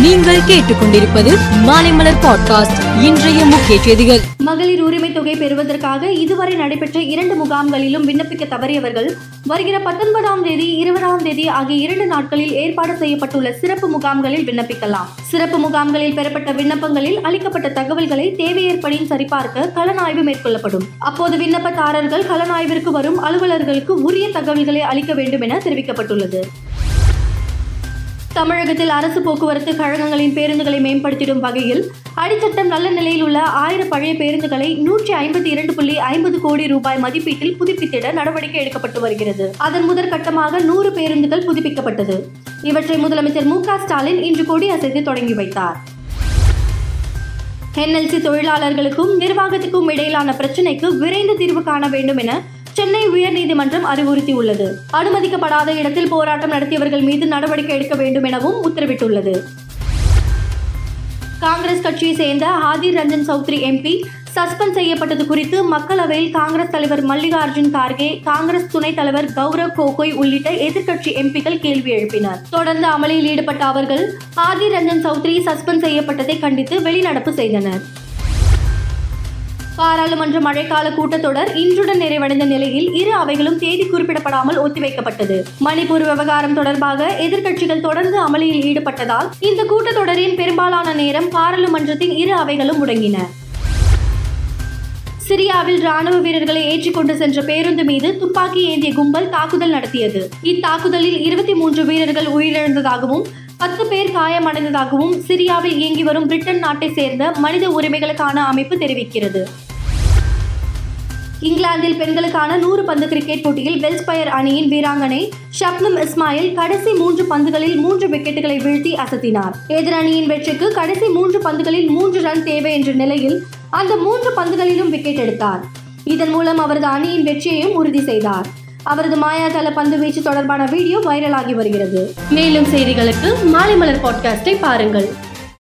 நீங்கள் கேட்டுக்கொண்டிருப்பது மாலைமலர் பாட்காஸ்ட் இன்றைய முக்கிய செய்திகள். மகளிர் உரிமை தொகை பெறுவதற்காக இதுவரை நடைபெற்ற இரண்டு முகாம்களிலும் விண்ணப்பிக்க தவறியவர்கள் வருகிற பத்தொன்பதாம் தேதி இருபதாம் தேதி ஆகிய இரண்டு நாட்களில் ஏற்பாடு செய்யப்பட்டுள்ள சிறப்பு முகாம்களில் விண்ணப்பிக்கலாம். சிறப்பு முகாம்களில் பெறப்பட்ட விண்ணப்பங்களில் அளிக்கப்பட்ட தகவல்களை தேவையேற்படியும் சரிபார்க்க கலனாய்வு மேற்கொள்ளப்படும். அப்போது விண்ணப்பதாரர்கள் கலனாய்விற்கு வரும் அலுவலர்களுக்கு உரிய தகவல்களை அளிக்க வேண்டும் என தெரிவிக்கப்பட்டுள்ளது. தமிழகத்தில் அரசு போக்குவரத்து கழகங்களின் பேருந்துகளை மேம்படுத்திடும் வகையில் அடிச்சட்டம் நல்ல நிலையில் உள்ள ஆயிரம் பழைய பேருந்துகளை நூற்றி ஐம்பத்தி இரண்டு புள்ளி ஐம்பது கோடி ரூபாய் மதிப்பீட்டில் புதுப்பித்திட நடவடிக்கை எடுக்கப்பட்டு வருகிறது. அதன் முதற்கட்டமாக நூறு பேருந்துகள் புதுப்பிக்கப்பட்டது. இவற்றை முதலமைச்சர் மு ஸ்டாலின் இன்று கொடி அசைத்து தொடங்கி வைத்தார். என்எல்சி தொழிலாளர்களுக்கும் நிர்வாகத்துக்கும் இடையிலான பிரச்சினைக்கு விரைந்து தீர்வு காண வேண்டும் என சென்னை உயர்நீதிமன்றம் அறிவுறுத்தியுள்ளது. அனுமதிக்கப்படாத இடத்தில் போராட்டம் நடத்தியவர்கள் மீது நடவடிக்கை எடுக்க வேண்டும் எனவும் உத்தரவிட்டுள்ளது. காங்கிரஸ் கட்சியை சேர்ந்த ஆதிர் ரஞ்சன் சௌத்ரி எம்பி சஸ்பெண்ட் செய்யப்பட்டது குறித்து மக்களவையில் காங்கிரஸ் தலைவர் மல்லிகார்ஜுன் கார்கே காங்கிரஸ் துணைத் தலைவர் கௌரவ் கோகோய் உள்ளிட்ட எதிர்க்கட்சி எம்பிக்கள் கேள்வி எழுப்பினர். தொடர்ந்து அமளியில் ஈடுபட்ட அவர்கள் ஆதிர் ரஞ்சன் சௌத்ரி சஸ்பெண்ட் செய்யப்பட்டதை கண்டித்து வெளிநடப்பு செய்தனர். பாராளுமன்ற மழைக்கால கூட்டத்தொடர் இன்றுடன் நிறைவடைந்த நிலையில் இரு அவைகளும் தேதி குறிப்பிடப்படாமல் ஒத்திவைக்கப்பட்டது. மணிப்பூர் விவகாரம் தொடர்பாக எதிர்க்கட்சிகள் தொடர்ந்து அமளியில் ஈடுபட்டதால் இந்த கூட்டத்தொடரின் பெரும்பாலான நேரம் பாராளுமன்றத்தின் இரு அவைகளும் முடங்கின. சிரியாவில் ராணுவ வீரர்களை ஏற்றிக்கொண்டு சென்ற பேருந்து மீது துப்பாக்கி ஏந்திய கும்பல் தாக்குதல் நடத்தியது. இத்தாக்குதலில் இருபத்தி மூன்று வீரர்கள் உயிரிழந்ததாகவும் பத்து பேர் காயமடைந்ததாகவும் சிரியாவில் இயங்கி வரும் பிரிட்டன் நாட்டை சேர்ந்த மனித உரிமைகளுக்கான அமைப்பு தெரிவிக்கிறது. இங்கிலாந்தில் பெண்களுக்கான நூறு பந்து கிரிக்கெட் போட்டியில் வெல்ஸ்பயர் அணியின் வீராங்கனை ஷப்னம் இஸ்மாயில் கடைசி மூன்று பந்துகளில் மூன்று விக்கெட்டுகளை வீழ்த்தி அசத்தினார். எதிரணியின் வெற்றிக்கு கடைசி மூன்று பந்துகளில் மூன்று ரன் தேவை என்ற நிலையில் அந்த மூன்று பந்துகளிலும் விக்கெட் எடுத்தார். இதன் மூலம் அவரது அணியின் வெற்றியையும் உறுதி செய்தார். அவரது மாயாஜால பந்து வீச்சு தொடர்பான வீடியோ வைரலாகி வருகிறது. மேலும் செய்திகளுக்கு மாலை மலர் பாட்காஸ்டை பாருங்கள்.